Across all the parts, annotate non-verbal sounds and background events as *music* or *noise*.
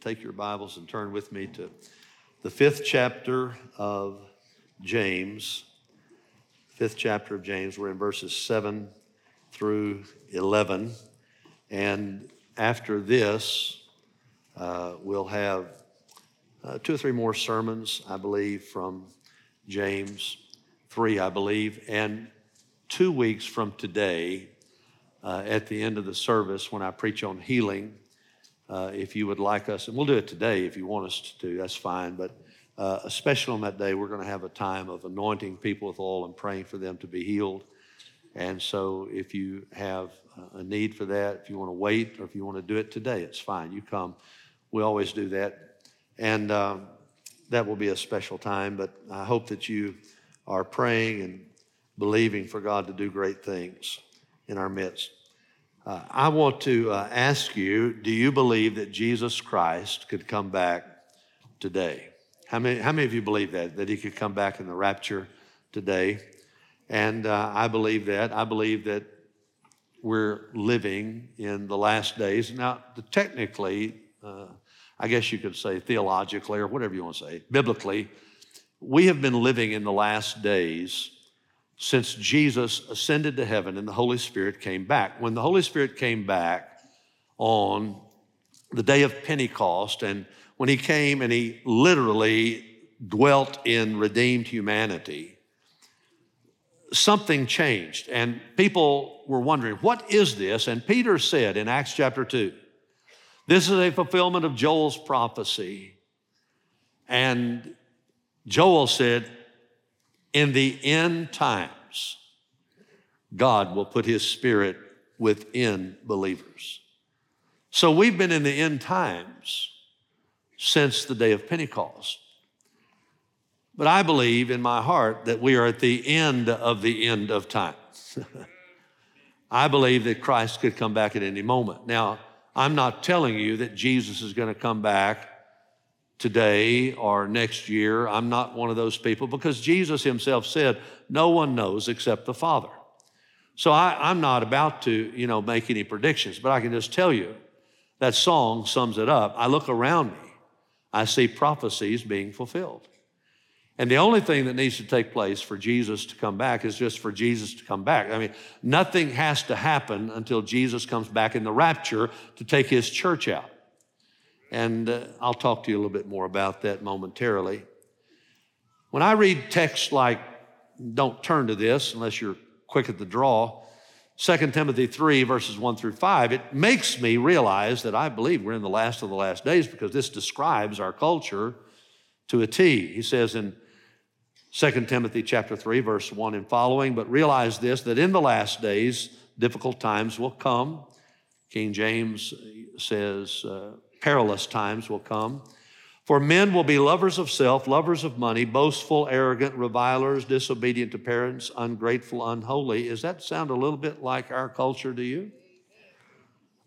take your Bibles and turn with me to the fifth chapter of James. Fifth chapter of James. We're in verses 7 through 11. And after this, uh, we'll have uh, two or three more sermons, I believe, from James. Three, I believe. And two weeks from today, uh, at the end of the service, when I preach on healing, uh, if you would like us, and we'll do it today if you want us to, that's fine. But uh, especially on that day, we're going to have a time of anointing people with oil and praying for them to be healed. And so, if you have a need for that, if you want to wait or if you want to do it today, it's fine. You come. We always do that. And um, that will be a special time. But I hope that you are praying and believing for God to do great things in our midst. Uh, I want to uh, ask you do you believe that Jesus Christ could come back today? How many, how many of you believe that? That he could come back in the rapture today? And uh, I believe that. I believe that we're living in the last days. Now, technically, uh, I guess you could say theologically or whatever you want to say, biblically, we have been living in the last days since Jesus ascended to heaven and the Holy Spirit came back. When the Holy Spirit came back on the day of Pentecost, and when he came and he literally dwelt in redeemed humanity, something changed. And people were wondering, what is this? And Peter said in Acts chapter 2, this is a fulfillment of Joel's prophecy. And Joel said, in the end times, God will put his spirit within believers. So we've been in the end times since the day of Pentecost. But I believe in my heart that we are at the end of the end of time. *laughs* I believe that Christ could come back at any moment. Now, I'm not telling you that Jesus is going to come back today or next year. I'm not one of those people because Jesus himself said, No one knows except the Father. So I, am not about to, you know, make any predictions, but I can just tell you that song sums it up. I look around me, I see prophecies being fulfilled. And the only thing that needs to take place for Jesus to come back is just for Jesus to come back. I mean, nothing has to happen until Jesus comes back in the rapture to take his church out. And uh, I'll talk to you a little bit more about that momentarily. When I read texts like, don't turn to this unless you're quick at the draw, 2 Timothy 3, verses 1 through 5, it makes me realize that I believe we're in the last of the last days because this describes our culture to a T. He says in 2 Timothy chapter 3, verse 1 and following, but realize this, that in the last days, difficult times will come. King James says, uh, perilous times will come. For men will be lovers of self, lovers of money, boastful, arrogant, revilers, disobedient to parents, ungrateful, unholy. Does that sound a little bit like our culture to you?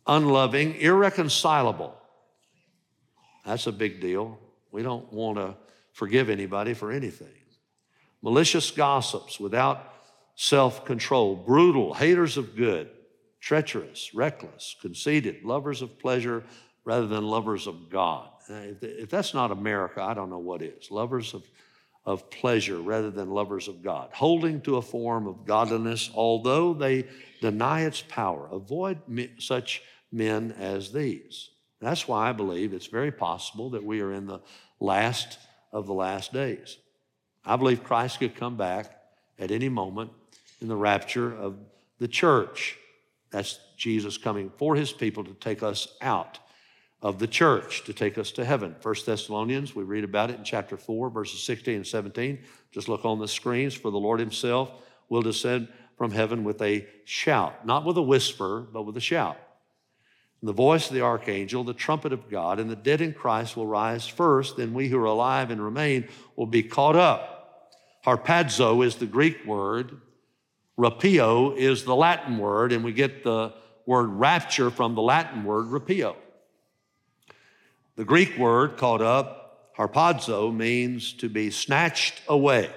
Unloving, irreconcilable. That's a big deal. We don't want to forgive anybody for anything. Malicious gossips without self control, brutal, haters of good, treacherous, reckless, conceited, lovers of pleasure rather than lovers of God. Uh, if that's not America, I don't know what is. Lovers of, of pleasure rather than lovers of God. Holding to a form of godliness, although they deny its power. Avoid such men as these. That's why I believe it's very possible that we are in the last of the last days. I believe Christ could come back at any moment in the rapture of the church. That's Jesus coming for his people to take us out of the church to take us to heaven. First Thessalonians, we read about it in chapter 4, verses 16 and 17. Just look on the screens, for the Lord Himself will descend from heaven with a shout, not with a whisper, but with a shout. The voice of the archangel, the trumpet of God, and the dead in Christ will rise first, then we who are alive and remain will be caught up. Harpazo is the Greek word, rapio is the Latin word, and we get the word rapture from the Latin word rapio. The Greek word called up, harpazo, means to be snatched away.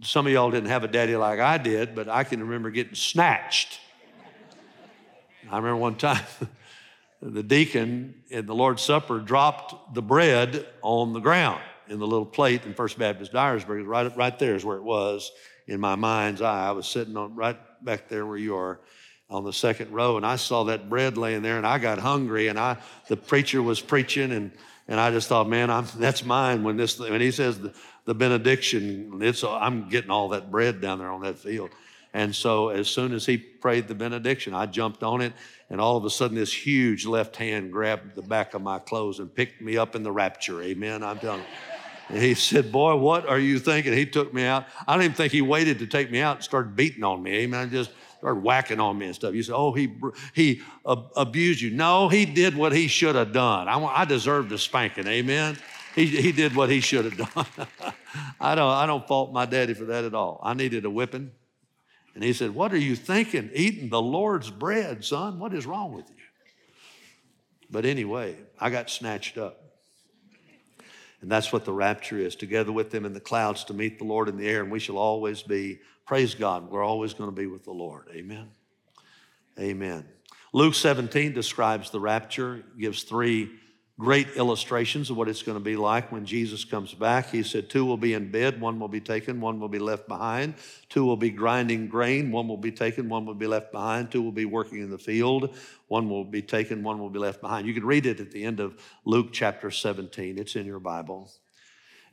Some of y'all didn't have a daddy like I did, but I can remember getting snatched. I remember one time *laughs* the deacon in the Lord's Supper dropped the bread on the ground in the little plate in First Baptist Dyersburg. Right, right there is where it was in my mind's eye. I was sitting on right back there where you are on the second row, and I saw that bread laying there, and I got hungry, and I the preacher was preaching, and and I just thought, man, I'm, *laughs* that's mine. When this when he says the, the benediction, it's I'm getting all that bread down there on that field. And so as soon as he prayed the benediction, I jumped on it, and all of a sudden this huge left hand grabbed the back of my clothes and picked me up in the rapture. Amen. I'm telling you. And he said, Boy, what are you thinking? He took me out. I didn't even think he waited to take me out and started beating on me. Amen. Just started whacking on me and stuff. You say, Oh, he, he abused you. No, he did what he should have done. I, I deserved a spanking. Amen. He, he did what he should have *laughs* done. I, don't, I don't fault my daddy for that at all. I needed a whipping. And he said, What are you thinking? Eating the Lord's bread, son? What is wrong with you? But anyway, I got snatched up. And that's what the rapture is together with them in the clouds to meet the Lord in the air. And we shall always be, praise God, we're always going to be with the Lord. Amen. Amen. Luke 17 describes the rapture, gives three great illustrations of what it's going to be like when Jesus comes back. He said, Two will be in bed, one will be taken, one will be left behind. Two will be grinding grain, one will be taken, one will be left behind. Two will be working in the field, one will be taken, one will be left behind. You can read it at the end of Luke chapter 17, it's in your Bible.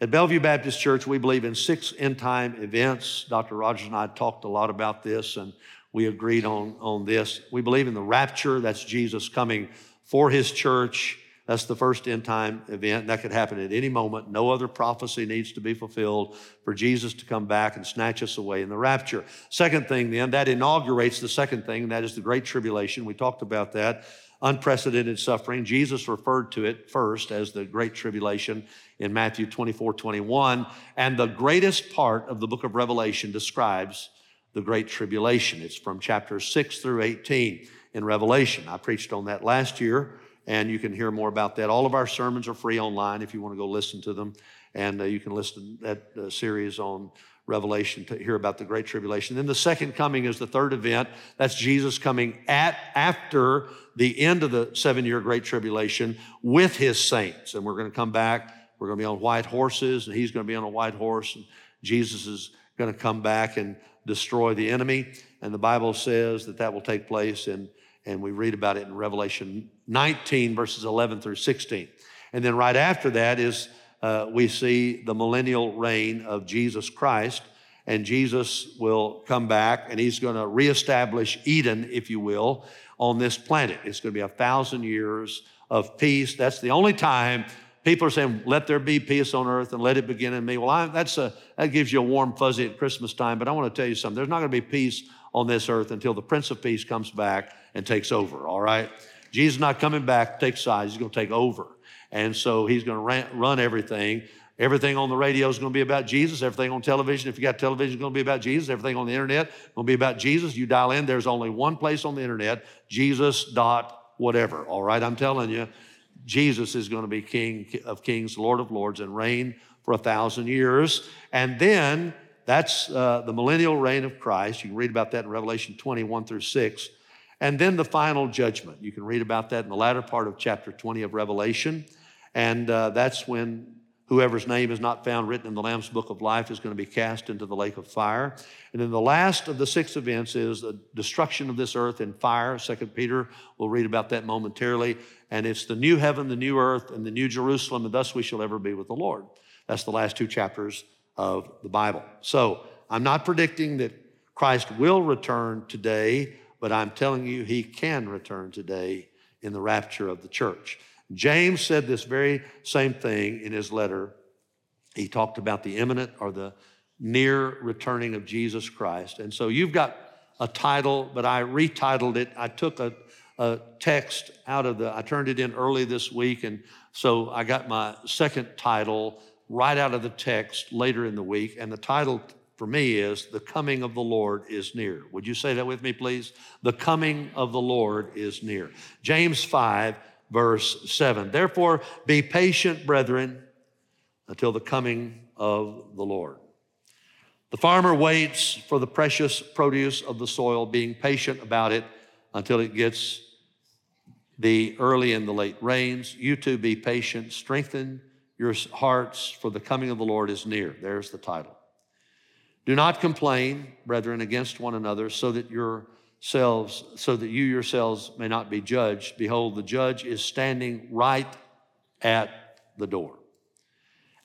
At Bellevue Baptist Church, we believe in six end time events. Dr. Rogers and I talked a lot about this, and we agreed on, on this. We believe in the rapture, that's Jesus coming for his church that's the first end time event. That could happen at any moment. No other prophecy needs to be fulfilled for Jesus to come back and snatch us away in the rapture. Second thing, then, that inaugurates the second thing, that is the Great Tribulation. We talked about that. Unprecedented suffering. Jesus referred to it first as the Great Tribulation in Matthew 24, 21. And the greatest part of the book of Revelation describes the Great Tribulation. It's from chapters 6 through 18 in Revelation. I preached on that last year and you can hear more about that. All of our sermons are free online if you want to go listen to them, and uh, you can listen to that uh, series on Revelation to hear about the Great Tribulation. Then the second coming is the third event. That's Jesus coming at after the end of the seven-year Great Tribulation with His saints, and we're going to come back. We're going to be on white horses, and He's going to be on a white horse, and Jesus is going to come back and destroy the enemy. And the Bible says that that will take place in and we read about it in Revelation 19, verses 11 through 16. And then right after that is uh, we see the millennial reign of Jesus Christ, and Jesus will come back and he's going to reestablish Eden, if you will, on this planet. It's going to be a thousand years of peace. That's the only time people are saying, "Let there be peace on earth and let it begin in me." Well, I, that's a that gives you a warm fuzzy at Christmas time. But I want to tell you something. There's not going to be peace on this earth until the Prince of Peace comes back and takes over, all right? Jesus is not coming back to take sides, he's going to take over. And so he's going to run everything. Everything on the radio is going to be about Jesus. Everything on television, if you got television, is going to be about Jesus. Everything on the internet going to be about Jesus. You dial in, there's only one place on the internet, Jesus dot whatever. All right, I'm telling you, Jesus is going to be King of Kings, Lord of Lords, and reign for a thousand years. And then that's uh, the millennial reign of Christ. You can read about that in Revelation 21 through 6. And then the final judgment. You can read about that in the latter part of chapter 20 of Revelation. And uh, that's when whoever's name is not found written in the Lamb's book of life is going to be cast into the lake of fire. And then the last of the six events is the destruction of this earth in fire. Second Peter, we'll read about that momentarily. And it's the new heaven, the new earth, and the new Jerusalem, and thus we shall ever be with the Lord. That's the last two chapters of the Bible. So I'm not predicting that Christ will return today, but I'm telling you he can return today in the rapture of the church. James said this very same thing in his letter. He talked about the imminent or the near returning of Jesus Christ. And so you've got a title, but I retitled it. I took a, a text out of the, I turned it in early this week, and so I got my second title right out of the text later in the week. And the title for me is The Coming of the Lord is Near. Would you say that with me, please? The Coming of the Lord is Near. James 5, verse 7. Therefore, be patient, brethren, until the coming of the Lord. The farmer waits for the precious produce of the soil, being patient about it until it gets the early and the late rains. You too be patient, strengthen your hearts, for the coming of the Lord is near. There's the title. Do not complain, brethren, against one another, so that yourselves, so that you yourselves may not be judged. Behold, the judge is standing right at the door.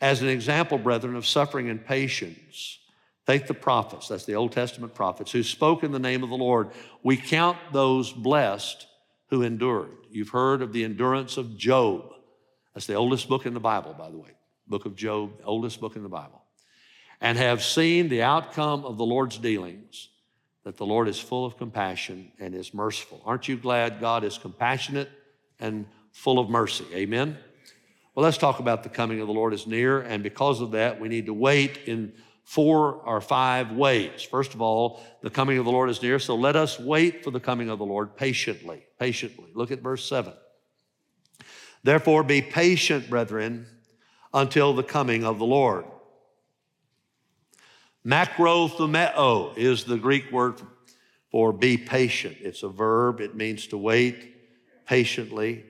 As an example, brethren, of suffering and patience, take the prophets, that's the Old Testament prophets, who spoke in the name of the Lord. We count those blessed who endured. You've heard of the endurance of Job. That's the oldest book in the Bible, by the way. Book of Job, oldest book in the Bible. And have seen the outcome of the Lord's dealings, that the Lord is full of compassion and is merciful. Aren't you glad God is compassionate and full of mercy? Amen? Well, let's talk about the coming of the Lord is near, and because of that, we need to wait in four or five ways. First of all, the coming of the Lord is near, so let us wait for the coming of the Lord patiently. Patiently. Look at verse 7. Therefore, be patient, brethren, until the coming of the Lord. Macrothumeo is the Greek word for be patient. It's a verb, it means to wait patiently.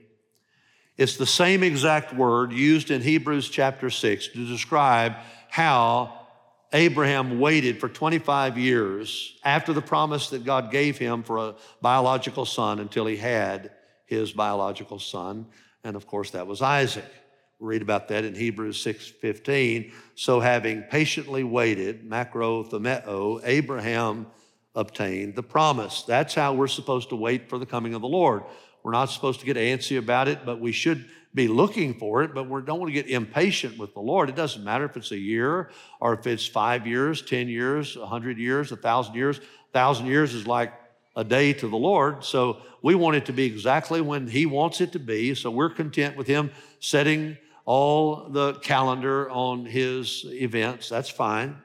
It's the same exact word used in Hebrews chapter 6 to describe how Abraham waited for 25 years after the promise that God gave him for a biological son until he had his biological son. And of course, that was Isaac. Read about that in Hebrews 6:15. So having patiently waited, macrothumeo, Abraham obtained the promise. That's how we're supposed to wait for the coming of the Lord. We're not supposed to get antsy about it, but we should be looking for it, but we don't want to get impatient with the Lord. It doesn't matter if it's a year or if it's five years, 10 years, 100 years, 1,000 years. 1,000 years is like a day to the Lord. So we want it to be exactly when He wants it to be. So we're content with Him setting all the calendar on His events. That's fine.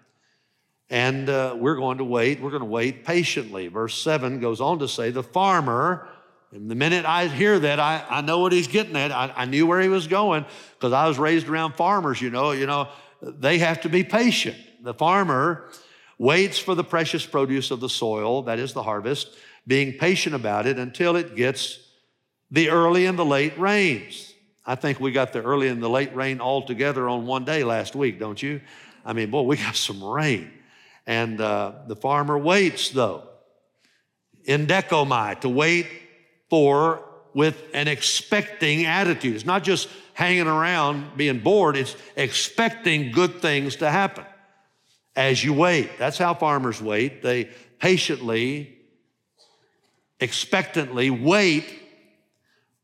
And uh, we're going to wait. We're going to wait patiently. Verse 7 goes on to say, The farmer and the minute I hear that, I, I know what he's getting at. I, I knew where he was going because I was raised around farmers, you know, you know, they have to be patient. The farmer waits for the precious produce of the soil, that is the harvest, being patient about it until it gets the early and the late rains. I think we got the early and the late rain all together on one day last week, don't you? I mean, boy, we got *laughs* some rain. And uh, the farmer waits, though, ekdechomai, to wait for with an expecting attitude. It's not just hanging around being bored, it's expecting good things to happen as you wait. That's how farmers wait. They patiently, expectantly wait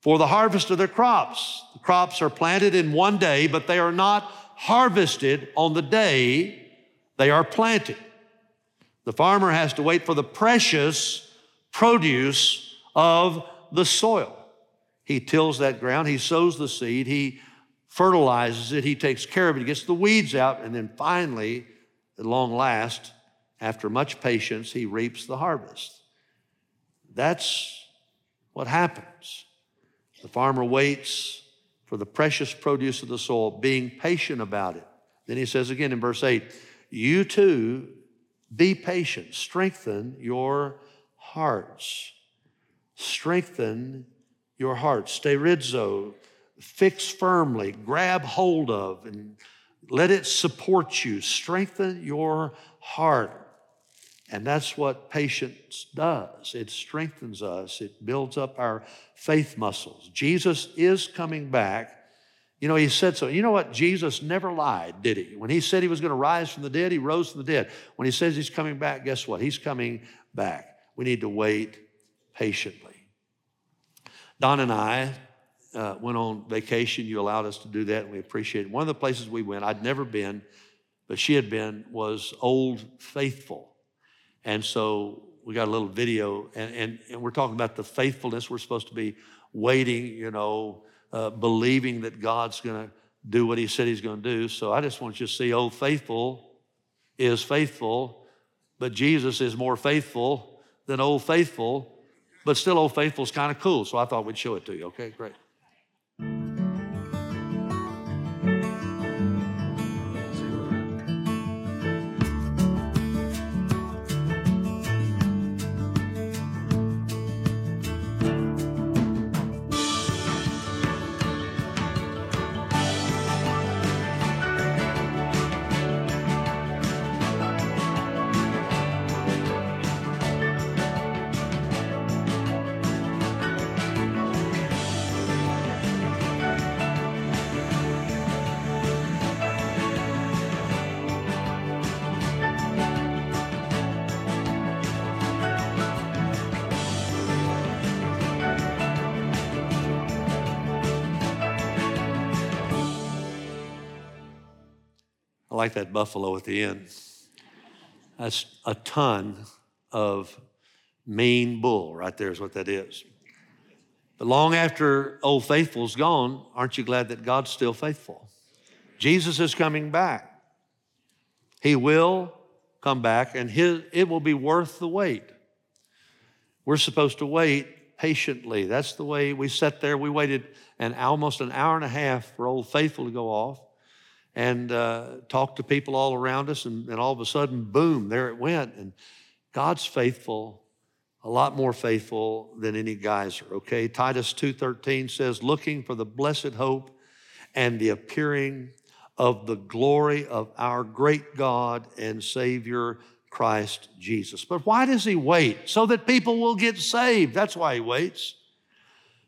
for the harvest of their crops. Crops are planted in one day, but they are not harvested on the day they are planted. The farmer has to wait for the precious produce of the soil. He tills that ground, he sows the seed, he fertilizes it, he takes care of it, he gets the weeds out, and then finally, at long last, after much patience, he reaps the harvest. That's what happens. The farmer waits for the precious produce of the soil, being patient about it. Then he says again in verse 8, You too be patient, strengthen your hearts strengthen your heart. Sterizo, fix firmly, grab hold of, and let it support you. Strengthen your heart. And that's what patience does. It strengthens us, it builds up our faith muscles. Jesus is coming back. You know, he said so. You know what? Jesus never lied, did he? When he said he was going to rise from the dead, he rose from the dead. When he says he's coming back, guess what? He's coming back. We need to wait patiently. Donna and I uh, went on vacation. You allowed us to do that, and we appreciate it. One of the places we went, I'd never been, but she had been, was Old Faithful. And so we got a little video, and, and, and we're talking about the faithfulness. We're supposed to be waiting, you know, uh, believing that God's going to do what He said He's going to do. So I just want you to see Old Faithful is faithful, but Jesus is more faithful than Old Faithful but still, Old Faithful is kind of cool, so I thought we'd show it to you. Okay, great. Like that buffalo at the end. That's a ton of mean bull, right there is what that is. But long after Old Faithful's gone, aren't you glad that God's still faithful? Jesus is coming back. He will come back, and his, it will be worth the wait. We're supposed to wait patiently. That's the way we sat there. We waited an almost an hour and a half for Old Faithful to go off and uh, talk to people all around us, and, and all of a sudden, boom, there it went. And God's faithful, a lot more faithful than any geyser. Okay, Titus two thirteen says, "Looking for the blessed hope and the appearing of the glory of our great God and Savior." Christ Jesus. But why does he wait? So that people will get saved. That's why he waits.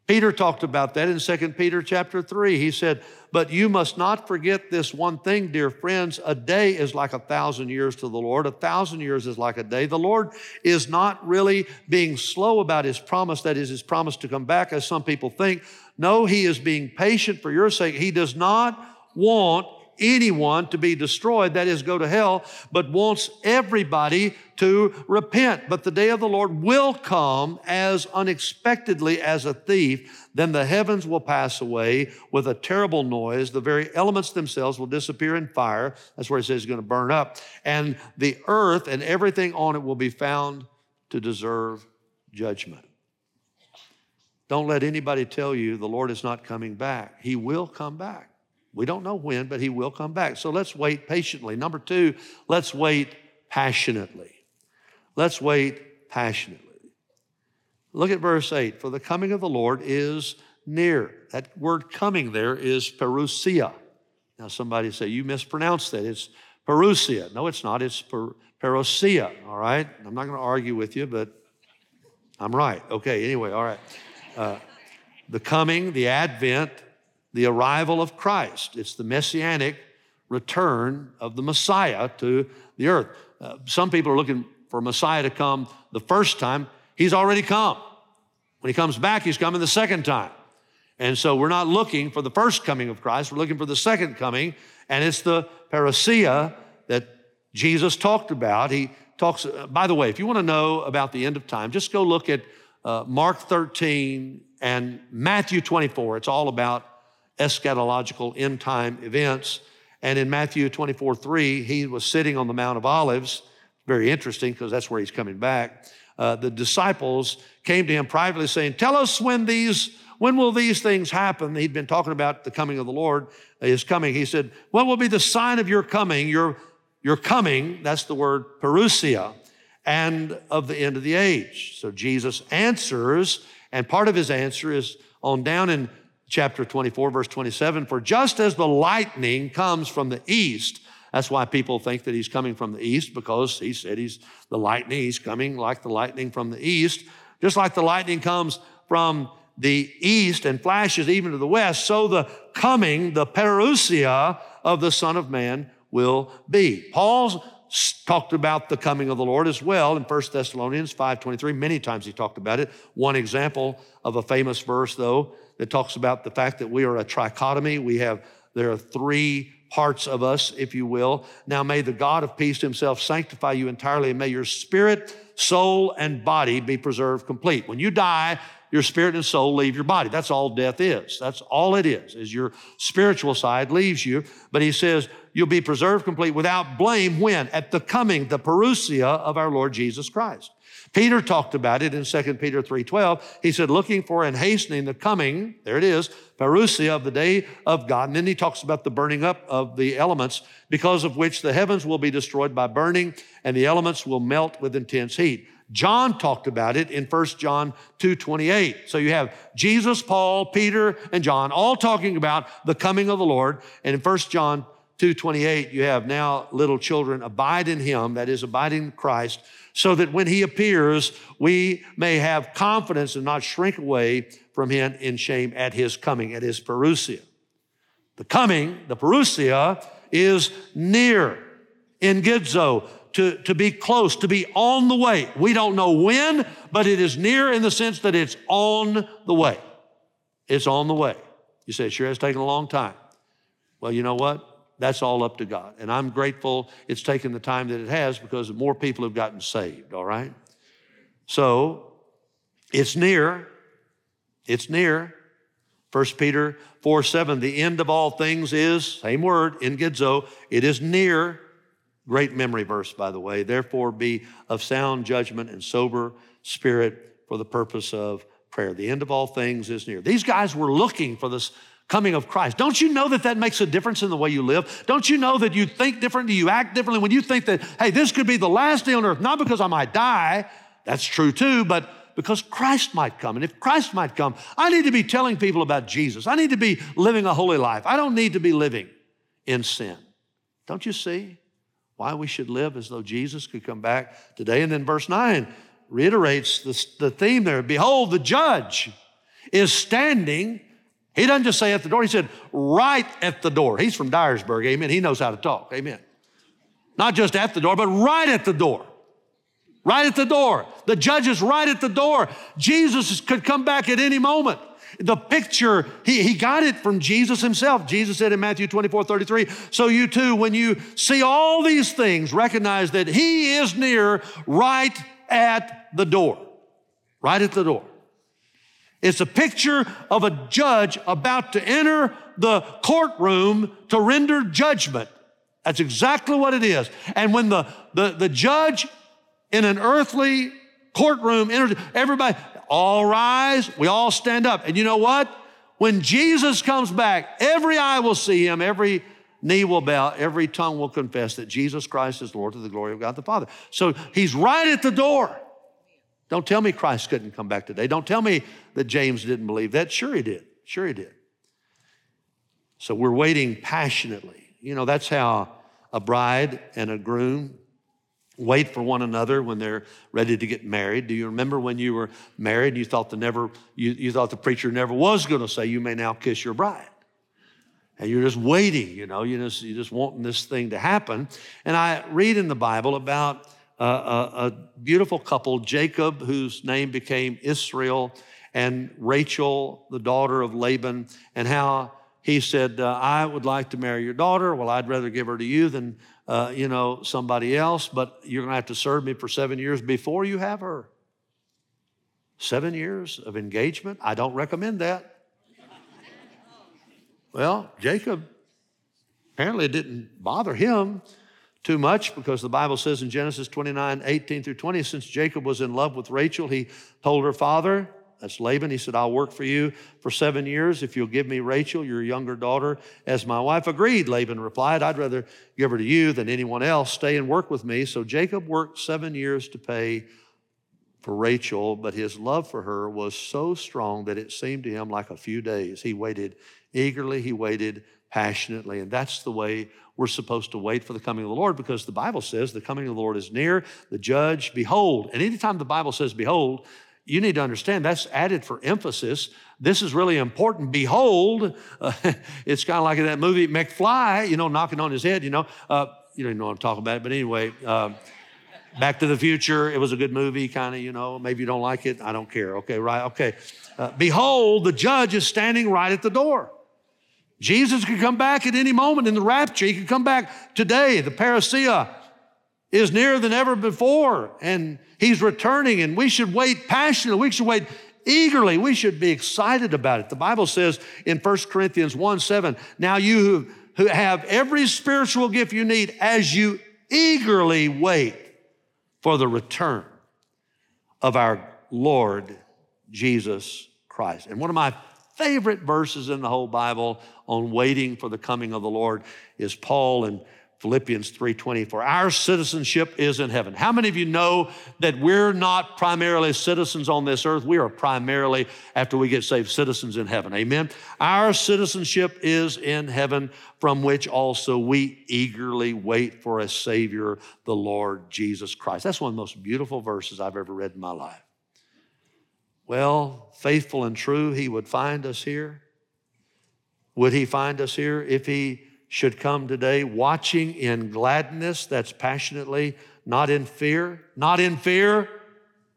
Peter talked about that in 2 Peter chapter 3. He said, But you must not forget this one thing, dear friends. A day is like a thousand years to the Lord, a thousand years is like a day. The Lord is not really being slow about his promise, that is, his promise to come back, as some people think. No, he is being patient for your sake. He does not want anyone to be destroyed, that is, go to hell, but wants everybody to repent. But the day of the Lord will come as unexpectedly as a thief. Then the heavens will pass away with a terrible noise. The very elements themselves will disappear in fire. That's where it says it's going to burn up. And the earth and everything on it will be found to deserve judgment. Don't let anybody tell you the Lord is not coming back. He will come back. We don't know when, but he will come back. So let's wait patiently. Number two, let's wait passionately. Let's wait passionately. Look at verse 8. For the coming of the Lord is near. That word coming there is parousia. Now, somebody say, you mispronounced that. It's parousia. No, it's not. It's per, parousia, all right? I'm not going to argue with you, but I'm right. Okay, anyway, all right. Uh, the coming, the advent, the arrival of Christ. It's the messianic return of the Messiah to the earth. Uh, some people are looking for Messiah to come the first time. He's already come. When he comes back, he's coming the second time. And so we're not looking for the first coming of Christ, we're looking for the second coming, and it's the parousia that Jesus talked about. He talks, uh, by the way, if you want to know about the end of time, just go look at uh, Mark 13 and Matthew 24. It's all about eschatological end time events. And in Matthew 24 3, he was sitting on the Mount of Olives. Very interesting because that's where he's coming back. Uh, the disciples came to him privately saying, Tell us when these, when will these things happen? He'd been talking about the coming of the Lord, his coming. He said, What will be the sign of your coming? Your, your coming, that's the word parousia, and of the end of the age. So Jesus answers, and part of his answer is on down in chapter 24, verse 27 For just as the lightning comes from the east, that's why people think that he's coming from the east because he said he's the lightning. He's coming like the lightning from the east. Just like the lightning comes from the east and flashes even to the west, so the coming, the parousia of the Son of Man will be. Paul's talked about the coming of the Lord as well in 1 Thessalonians 5.23. Many times he talked about it. One example of a famous verse, though, that talks about the fact that we are a trichotomy. We have, there are three parts of us, if you will. Now may the God of peace himself sanctify you entirely, and may your spirit, soul, and body be preserved complete. When you die, your spirit and soul leave your body. That's all death is. That's all it is, is your spiritual side leaves you. But he says, you'll be preserved complete without blame when? At the coming, the parousia of our Lord Jesus Christ. Peter talked about it in 2 Peter 3.12. He said, looking for and hastening the coming, there it is, parousia of the day of God. And then he talks about the burning up of the elements, because of which the heavens will be destroyed by burning and the elements will melt with intense heat. John talked about it in 1 John 2:28. So you have Jesus, Paul, Peter, and John all talking about the coming of the Lord. And in 1 John 2:28, you have now little children abide in him, that is abiding in Christ, so that when he appears, we may have confidence and not shrink away from him in shame at his coming, at his parousia. The coming, the parousia, is near, engidzo, to, to be close, to be on the way. We don't know when, but it is near in the sense that it's on the way. It's on the way. You say, it sure has taken a long time. Well, you know what? That's all up to God. And I'm grateful it's taken the time that it has because more people have gotten saved, all right? So it's near. It's near. 1 Peter 4 7, the end of all things is, same word, engidzo, it is near. Great memory verse, by the way. Therefore, be of sound judgment and sober spirit for the purpose of prayer. The end of all things is near. These guys were looking for this coming of Christ. Don't you know that that makes a difference in the way you live? Don't you know that you think differently, you act differently when you think that, hey, this could be the last day on earth, not because I might die, that's true too, but because Christ might come. And if Christ might come, I need to be telling people about Jesus. I need to be living a holy life. I don't need to be living in sin. Don't you see why we should live as though Jesus could come back today? And then verse 9 reiterates the, the theme there Behold, the judge is standing. He doesn't just say at the door, he said right at the door. He's from Dyersburg, amen. He knows how to talk, amen. Not just at the door, but right at the door. Right at the door. The judge is right at the door. Jesus could come back at any moment. The picture, he, he got it from Jesus himself. Jesus said in Matthew 24, 33, so you too, when you see all these things, recognize that he is near right at the door. Right at the door. It's a picture of a judge about to enter the courtroom to render judgment. That's exactly what it is. And when the, the, the judge in an earthly courtroom, enters, everybody, all rise, we all stand up. And you know what? When Jesus comes back, every eye will see him, every knee will bow, every tongue will confess that Jesus Christ is Lord to the glory of God the Father. So he's right at the door. Don't tell me Christ couldn't come back today. Don't tell me that James didn't believe that. Sure, he did. Sure, he did. So we're waiting passionately. You know, that's how a bride and a groom wait for one another when they're ready to get married. Do you remember when you were married and you thought the never you, you thought the preacher never was going to say you may now kiss your bride? And you're just waiting, you know, you're just, you're just wanting this thing to happen. And I read in the Bible about a, a beautiful couple, Jacob, whose name became Israel, and Rachel, the daughter of Laban, and how he said, uh, I would like to marry your daughter. Well, I'd rather give her to you than uh, you know, somebody else, but you're going to have to serve me for seven years before you have her. Seven years of engagement? I don't recommend that. Well, Jacob apparently it didn't bother him too much because the Bible says in Genesis 29 18 through 20, since Jacob was in love with Rachel, he told her father, that's Laban. He said, I'll work for you for seven years if you'll give me Rachel, your younger daughter, as my wife. Agreed, Laban replied. I'd rather give her to you than anyone else. Stay and work with me. So Jacob worked seven years to pay for Rachel, but his love for her was so strong that it seemed to him like a few days. He waited eagerly, he waited passionately. And that's the way we're supposed to wait for the coming of the Lord because the Bible says the coming of the Lord is near, the judge, behold. And anytime the Bible says behold, you need to understand that's added for emphasis. This is really important. Behold, uh, *laughs* it's kind of like in that movie McFly, you know, knocking on his head, you know. Uh, you don't even know what I'm talking about, but anyway, uh, Back to the Future, it was a good movie, kind of, you know. Maybe you don't like it. I don't care. Okay, right. Okay. Uh, behold, the judge is standing right at the door. Jesus could come back at any moment in the rapture. He could come back today. The parousia is nearer than ever before. And He's returning, and we should wait passionately. We should wait eagerly. We should be excited about it. The Bible says in 1 Corinthians 1 7, now you who have every spiritual gift you need as you eagerly wait for the return of our Lord Jesus Christ. And one of my favorite verses in the whole Bible on waiting for the coming of the Lord is Paul in Philippians 3:20 for our citizenship is in heaven. How many of you know that we're not primarily citizens on this earth? We are primarily after we get saved citizens in heaven. Amen. Our citizenship is in heaven from which also we eagerly wait for a savior, the Lord Jesus Christ. That's one of the most beautiful verses I've ever read in my life. Well, faithful and true, he would find us here. Would he find us here if he should come today watching in gladness, that's passionately, not in fear, not in fear.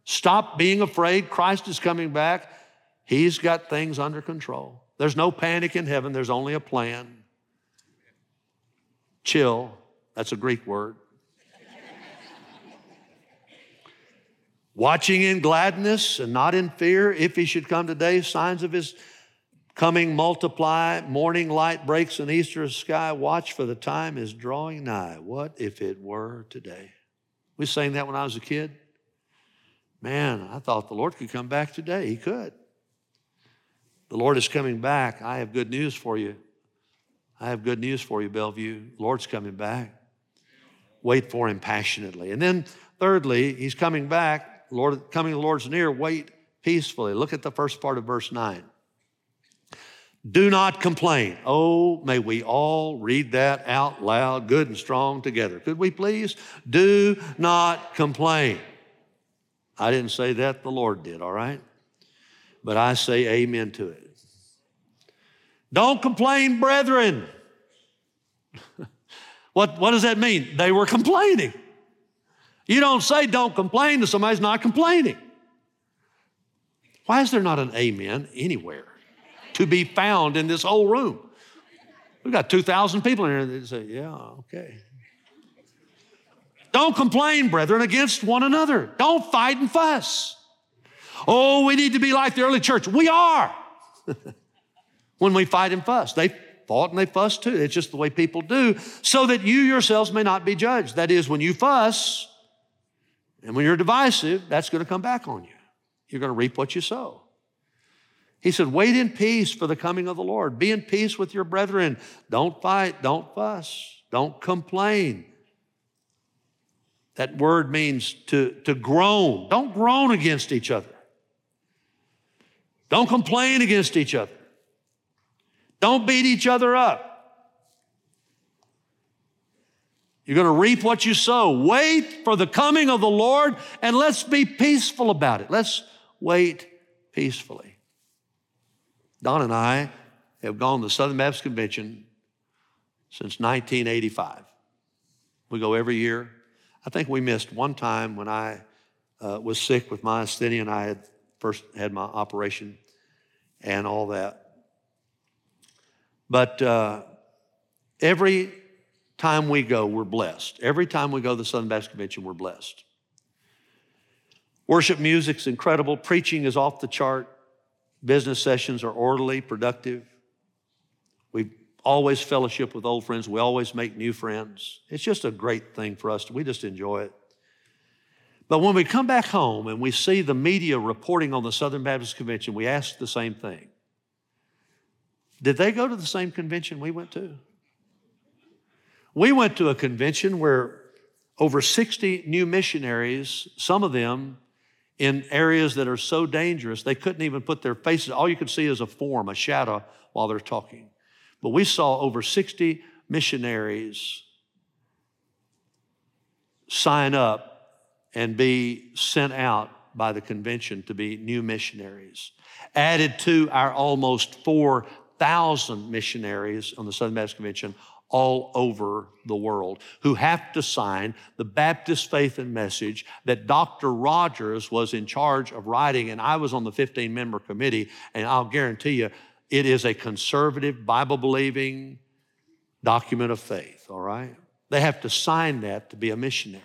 Stop being afraid. Christ is coming back. He's got things under control. There's no panic in heaven, there's only a plan. chill. That's a Greek word. Watching in gladness and not in fear, if he should come today, signs of his coming multiply, morning light breaks in eastern sky, watch for the time is drawing nigh. What if it were today? We sang that when I was a kid. Man, I thought the Lord could come back today. He could. The Lord is coming back. I have good news for you. I have good news for you, Bellevue. The Lord's coming back. Wait for him passionately. And then, thirdly, he's coming back. Lord, coming the Lord's near. Wait peacefully. Look at the first part of verse 9. Do not complain. Oh, may we all read that out loud, good and strong together. Could we please? Do not complain. I didn't say that, the Lord did, all right? But I say amen to it. Don't complain, brethren. *laughs* what, what does that mean? They were complaining. You don't say don't complain to somebody who's not complaining. Why is there not an amen anywhere to be found in this whole room? We've got 2,000 people in here that say, yeah, okay. Don't complain, brethren, against one another. Don't fight and fuss. Oh, we need to be like the early church. We are. *laughs* when we fight and fuss. They fought and they fussed too. It's just the way people do, so that you yourselves may not be judged. That is, when you fuss and when you're divisive, that's going to come back on you. You're going to reap what you sow. He said, Wait in peace for the coming of the Lord. Be in peace with your brethren. Don't fight, don't fuss, don't complain. That word means to, to groan. Don't groan against each other. Don't complain against each other. Don't beat each other up. You're going to reap what you sow. Wait for the coming of the Lord and let's be peaceful about it. Let's wait peacefully. Donna and I have gone to the Southern Baptist Convention since 1985. We go every year. I think we missed one time when I uh, was sick with myasthenia and I had first had my operation and all that. But uh, every time we go, we're blessed. Every time we go to the Southern Baptist Convention, we're blessed. Worship music's incredible. Preaching is off the chart. Business sessions are orderly, productive. We always fellowship with old friends. We always make new friends. It's just a great thing for us. We just enjoy it. But when we come back home and we see the media reporting on the Southern Baptist Convention, we ask the same thing did they go to the same convention we went to? We went to a convention where over 60 new missionaries, some of them in areas that are so dangerous, they couldn't even put their faces, all you could see is a form, a shadow while they're talking. But we saw over 60 missionaries sign up and be sent out by the convention to be new missionaries. Added to our almost 4 thousand missionaries on the Southern Baptist Convention all over the world who have to sign the Baptist faith and message that Dr. Rogers was in charge of writing, and I was on the 15 member committee, and I'll guarantee you it is a conservative, Bible believing document of faith, all right? They have to sign that to be a missionary.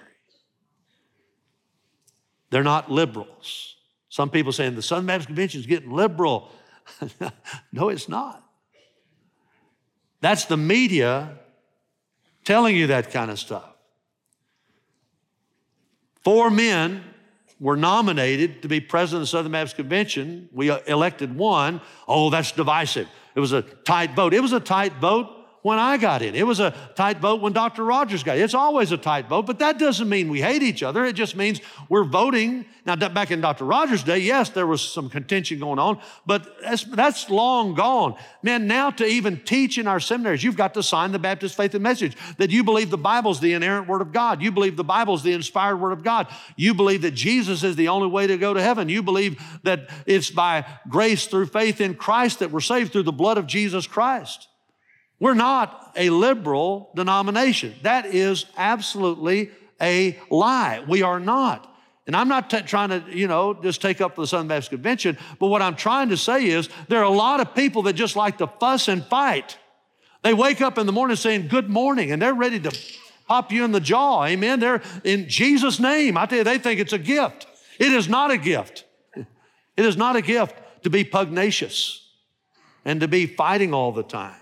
They're not liberals. Some people saying the Southern Baptist Convention is getting liberal. *laughs* no, it's not. That's the media telling you that kind of stuff. Four men were nominated to be president of the Southern Baptist Convention. We elected one. Oh, that's divisive. It was a tight vote. It was a tight vote when I got in. It was a tight vote when Dr. Rogers got in. It's always a tight vote, but that doesn't mean we hate each other. It just means we're voting. Now, back in Dr. Rogers' day, yes, there was some contention going on, but that's, that's long gone. Man, now to even teach in our seminaries, you've got to sign the Baptist faith and message that you believe the Bible's the inerrant word of God. You believe the Bible's the inspired word of God. You believe that Jesus is the only way to go to heaven. You believe that it's by grace through faith in Christ that we're saved through the blood of Jesus Christ. We're not a liberal denomination. That is absolutely a lie. We are not. And I'm not t- trying to, you know, just take up for the Southern Baptist Convention, but what I'm trying to say is there are a lot of people that just like to fuss and fight. They wake up in the morning saying, Good morning, and they're ready to pop you in the jaw. Amen. They're in Jesus' name. I tell you, they think it's a gift. It is not a gift. It is not a gift to be pugnacious and to be fighting all the time.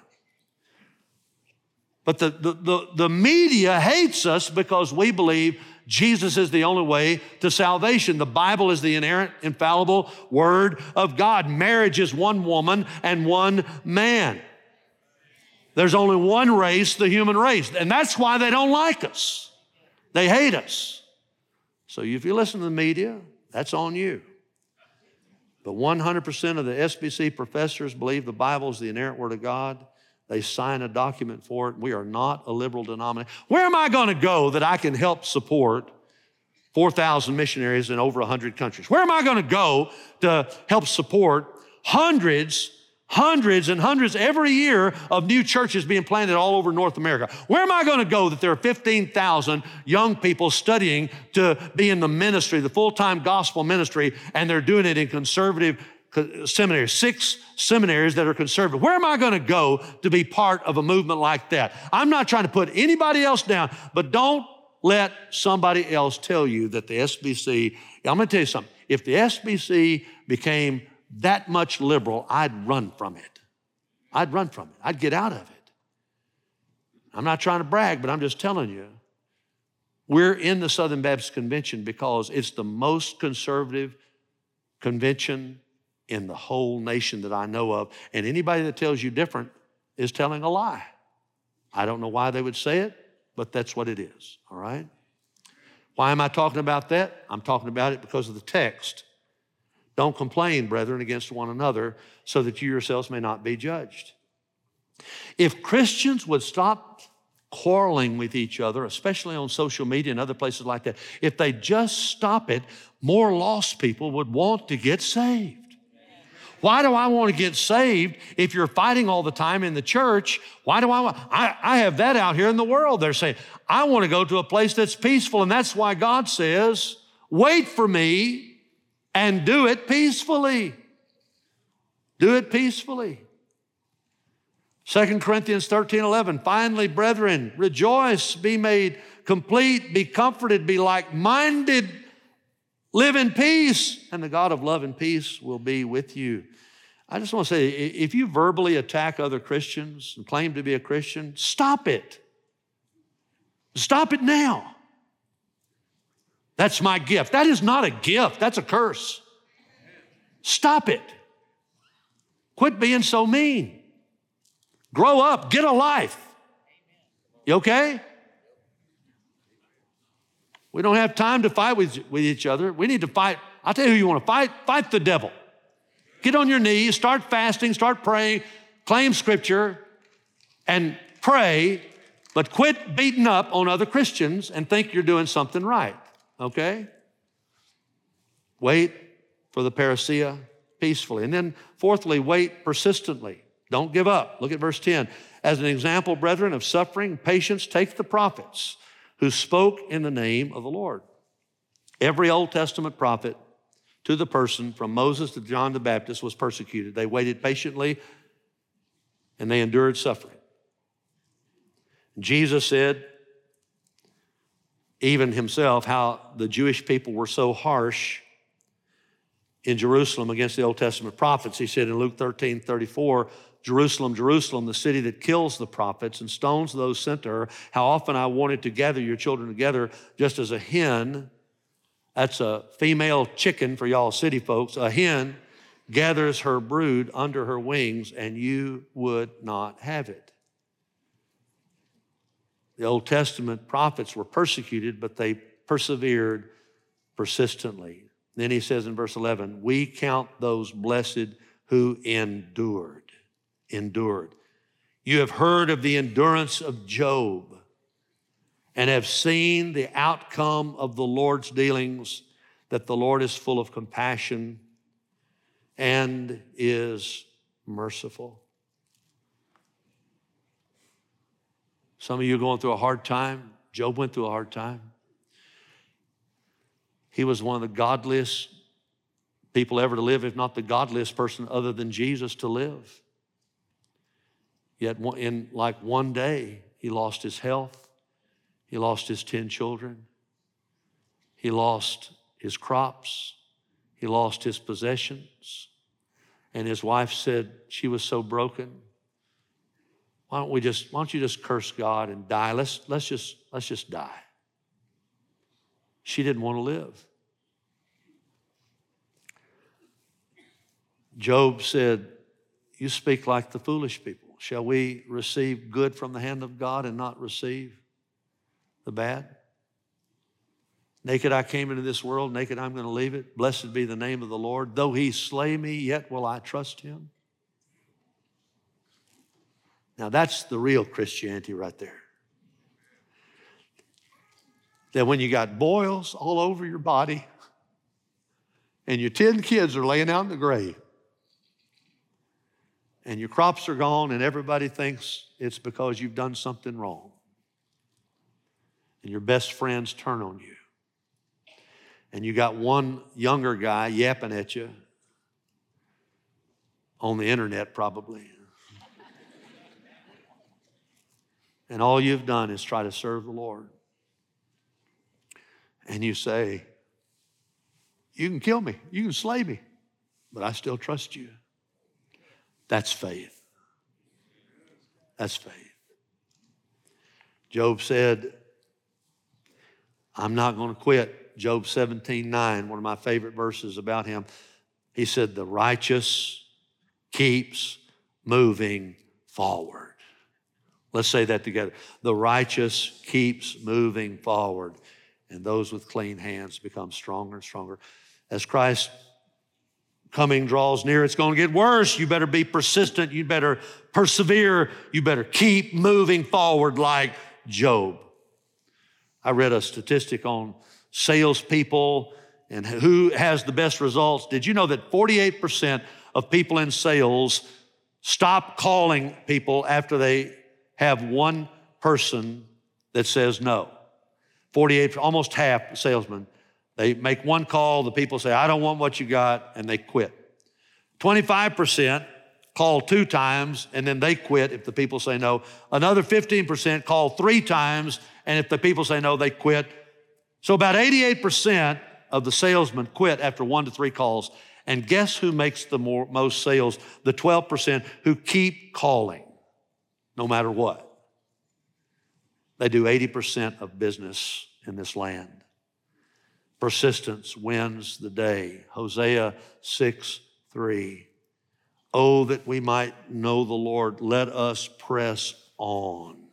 But the, the, the, the, media hates us because we believe Jesus is the only way to salvation. The Bible is the inerrant, infallible Word of God. Marriage is one woman and one man. There's only one race, the human race. And that's why they don't like us. They hate us. So if you listen to the media, that's on you. But 100% of the SBC professors believe the Bible is the inerrant Word of God. They sign a document for it. We are not a liberal denomination. Where am I going to go that I can help support 4,000 missionaries in over 100 countries? Where am I going to go to help support hundreds, hundreds, and hundreds every year of new churches being planted all over North America? Where am I going to go that there are 15,000 young people studying to be in the ministry, the full time gospel ministry, and they're doing it in conservative seminaries, six seminaries that are conservative. Where am I going to go to be part of a movement like that? I'm not trying to put anybody else down, but don't let somebody else tell you that the SBC, I'm going to tell you something. If the SBC became that much liberal, I'd run from it. I'd run from it. I'd get out of it. I'm not trying to brag, but I'm just telling you. We're in the Southern Baptist Convention because it's the most conservative convention in the whole nation that I know of. And anybody that tells you different is telling a lie. I don't know why they would say it, but that's what it is, all right? Why am I talking about that? I'm talking about it because of the text. Don't complain, brethren, against one another, so that you yourselves may not be judged. If Christians would stop quarreling with each other, especially on social media and other places like that, if they just stop it, more lost people would want to get saved. Why do I want to get saved if you're fighting all the time in the church? Why do I want, I, I have that out here in the world. They're saying, I want to go to a place that's peaceful. And that's why God says, wait for me and do it peacefully. Do it peacefully. 2 Corinthians 13, 11. Finally, brethren, rejoice, be made complete, be comforted, be like minded, live in peace, and the God of love and peace will be with you. I just want to say if you verbally attack other Christians and claim to be a Christian, stop it. Stop it now. That's my gift. That is not a gift, that's a curse. Stop it. Quit being so mean. Grow up, get a life. You okay? We don't have time to fight with, with each other. We need to fight. I'll tell you who you want to fight fight the devil. Get on your knees, start fasting, start praying, claim scripture, and pray, but quit beating up on other Christians and think you're doing something right, okay? Wait for the parousia peacefully. And then, fourthly, wait persistently. Don't give up. Look at verse 10. As an example, brethren, of suffering, patience, take the prophets who spoke in the name of the Lord. Every Old Testament prophet to the person from Moses to John the Baptist was persecuted. They waited patiently and they endured suffering. Jesus said, even himself, how the Jewish people were so harsh in Jerusalem against the Old Testament prophets. He said in Luke 13 34, Jerusalem, Jerusalem, the city that kills the prophets and stones those sent to her, how often I wanted to gather your children together just as a hen that's a female chicken for y'all city folks. A hen gathers her brood under her wings, and you would not have it. The Old Testament prophets were persecuted, but they persevered persistently. Then he says in verse 11, We count those blessed who endured. Endured. You have heard of the endurance of Job and have seen the outcome of the Lord's dealings, that the Lord is full of compassion and is merciful. Some of you are going through a hard time. Job went through a hard time. He was one of the godliest people ever to live, if not the godliest person other than Jesus to live. Yet, in like one day, he lost his health, he lost his 10 children, he lost his crops, he lost his possessions. And his wife said she was so broken. Why don't we just, why don't you just curse God and die? Let's, let's, just, let's just die. She didn't want to live. Job said, You speak like the foolish people. Shall we receive good from the hand of God and not receive the bad? Naked I came into this world, naked I'm going to leave it. Blessed be the name of the Lord. Though he slay me, yet will I trust him. Now that's the real Christianity right there. That when you got boils all over your body and your 10 kids are laying out in the grave, and your crops are gone, and everybody thinks it's because you've done something wrong. And your best friends turn on you. And you got one younger guy yapping at you on the internet, probably. and all you've done is try to serve the Lord. And you say, You can kill me, you can slay me, but I still trust you. That's faith. That's faith. Job said, I'm not going to quit. Job 17 9, one of my favorite verses about him. He said, The righteous keeps moving forward. Let's say that together. The righteous keeps moving forward, and those with clean hands become stronger and stronger. As Christ coming draws near, it's going to get worse. You better be persistent. You better persevere. You better keep moving forward like Job. I read a statistic on salespeople and who has the best results. Did you know that 48% of people in sales stop calling people after they have one person that says no? 48, almost half salesmen they make one call, the people say, I don't want what you got, and they quit. 25% call two times, and then they quit if the people say no. Another 15% call three times, and if the people say no, they quit. So about 88% of the salesmen quit after one to three calls. And guess who makes the more, most sales? The 12% who keep calling no matter what. They do 80% of business in this land. Persistence wins the day. Hosea 6 3. Oh, that we might know the Lord. Let us press on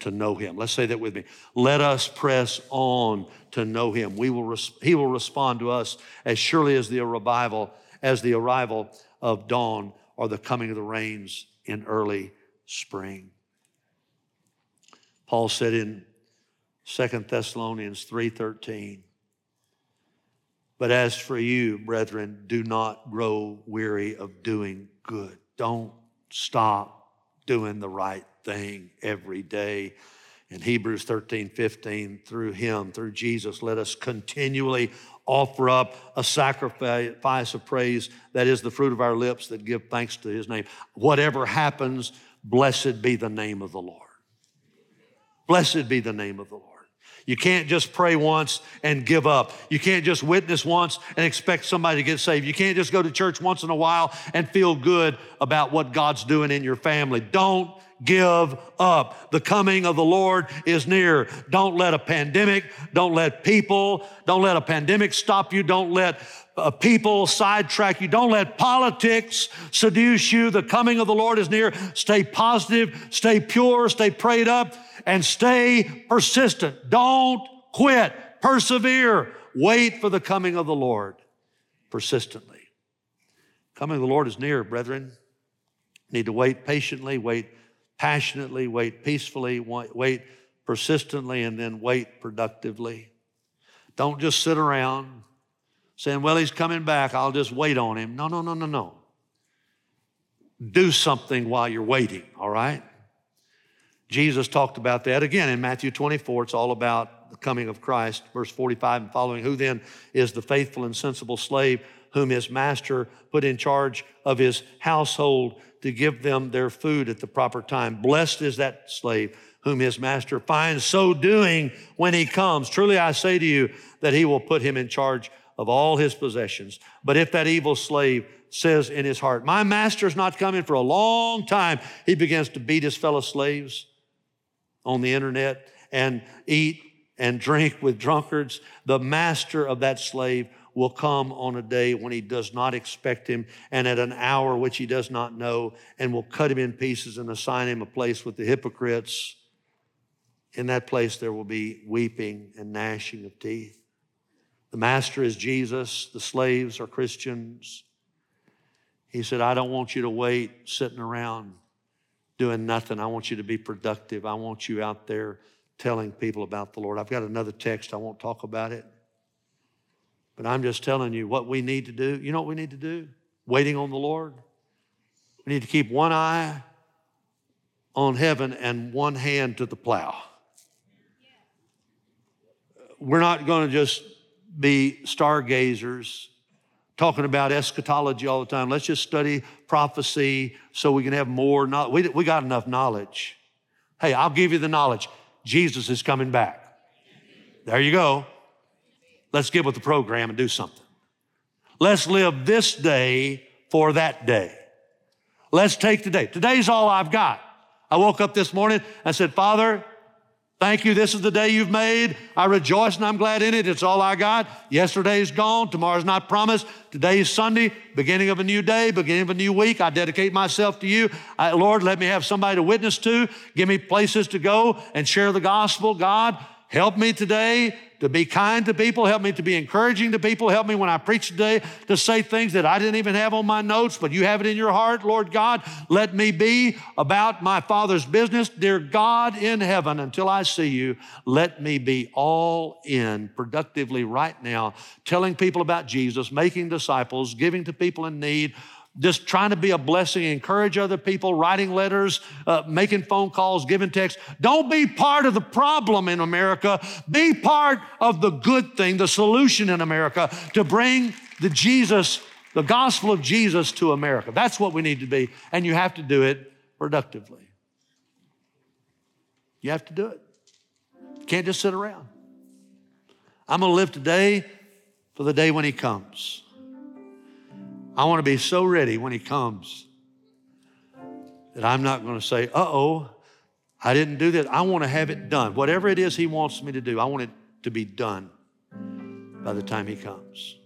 to know him. Let's say that with me. Let us press on to know him. We will res- he will respond to us as surely as the revival, as the arrival of dawn or the coming of the rains in early spring. Paul said in 2 Thessalonians 3:13, but as for you, brethren, do not grow weary of doing good. Don't stop doing the right thing every day. In Hebrews 13, 15, through him, through Jesus, let us continually offer up a sacrifice of praise that is the fruit of our lips that give thanks to his name. Whatever happens, blessed be the name of the Lord. Blessed be the name of the Lord. You can't just pray once and give up. You can't just witness once and expect somebody to get saved. You can't just go to church once in a while and feel good about what God's doing in your family. Don't give up. The coming of the Lord is near. Don't let a pandemic, don't let people, don't let a pandemic stop you. Don't let uh, people sidetrack you. Don't let politics seduce you. The coming of the Lord is near. Stay positive, stay pure, stay prayed up and stay persistent. Don't quit. Persevere. Wait for the coming of the Lord persistently. Coming of the Lord is near, brethren. Need to wait patiently, wait passionately, wait peacefully, wait persistently, and then wait productively. Don't just sit around saying, Well, he's coming back. I'll just wait on him. No, no, no, no, no. Do something while you're waiting, all right? Jesus talked about that again in Matthew 24. It's all about the coming of Christ, verse 45 and following. Who then is the faithful and sensible slave whom his master put in charge of his household to give them their food at the proper time. Blessed is that slave whom his master finds so doing when he comes. Truly I say to you that he will put him in charge of all his possessions. But if that evil slave says in his heart, My master's not coming for a long time, he begins to beat his fellow slaves on the internet and eat and drink with drunkards. The master of that slave will come on a day when he does not expect him and at an hour which he does not know and will cut him in pieces and assign him a place with the hypocrites in that place there will be weeping and gnashing of teeth. The master is Jesus, the slaves are Christians. He said, I don't want you to wait sitting around doing nothing. I want you to be productive. I want you out there telling people about the Lord. I've got another text, I won't talk about it. But I'm just telling you what we need to do. You know what we need to do? Waiting on the Lord. We need to keep one eye on heaven and one hand to the plow we're not going to just be stargazers talking about eschatology all the time. Let's just study prophecy so we can have more knowledge. We, we got enough knowledge. Hey, I'll give you the knowledge. Jesus is coming back. There you go. Let's get with the program and do something. Let's live this day for that day. Let's take today. Today's all I've got. I woke up this morning. I said, Father, Thank you. This is the day you've made. I rejoice and I'm glad in it. It's all I got. Yesterday's gone. Tomorrow's not promised. Today is Sunday, beginning of a new day, beginning of a new week. I dedicate myself to you. I, Lord, let me have somebody to witness to. Give me places to go and share the gospel. God, help me today to be kind to people. Help me to be encouraging to people. Help me when I preach today to say things that I didn't even have on my notes, but you have it in your heart. Lord God, let me be about my Father's business. Dear God in heaven, until I see you, let me be all in productively right now, telling people about Jesus, making disciples, giving to people in need just trying to be a blessing, encourage other people, writing letters, uh, making phone calls, giving texts. Don't be part of the problem in America. Be part of the good thing, the solution in America to bring the Jesus, the gospel of Jesus to America. That's what we need to be. And you have to do it productively. You have to do it. You can't just sit around. I'm going to live today for the day when He comes. I want to be so ready when He comes that I'm not going to say, uh oh, I didn't do that. I want to have it done. Whatever it is He wants me to do, I want it to be done by the time He comes.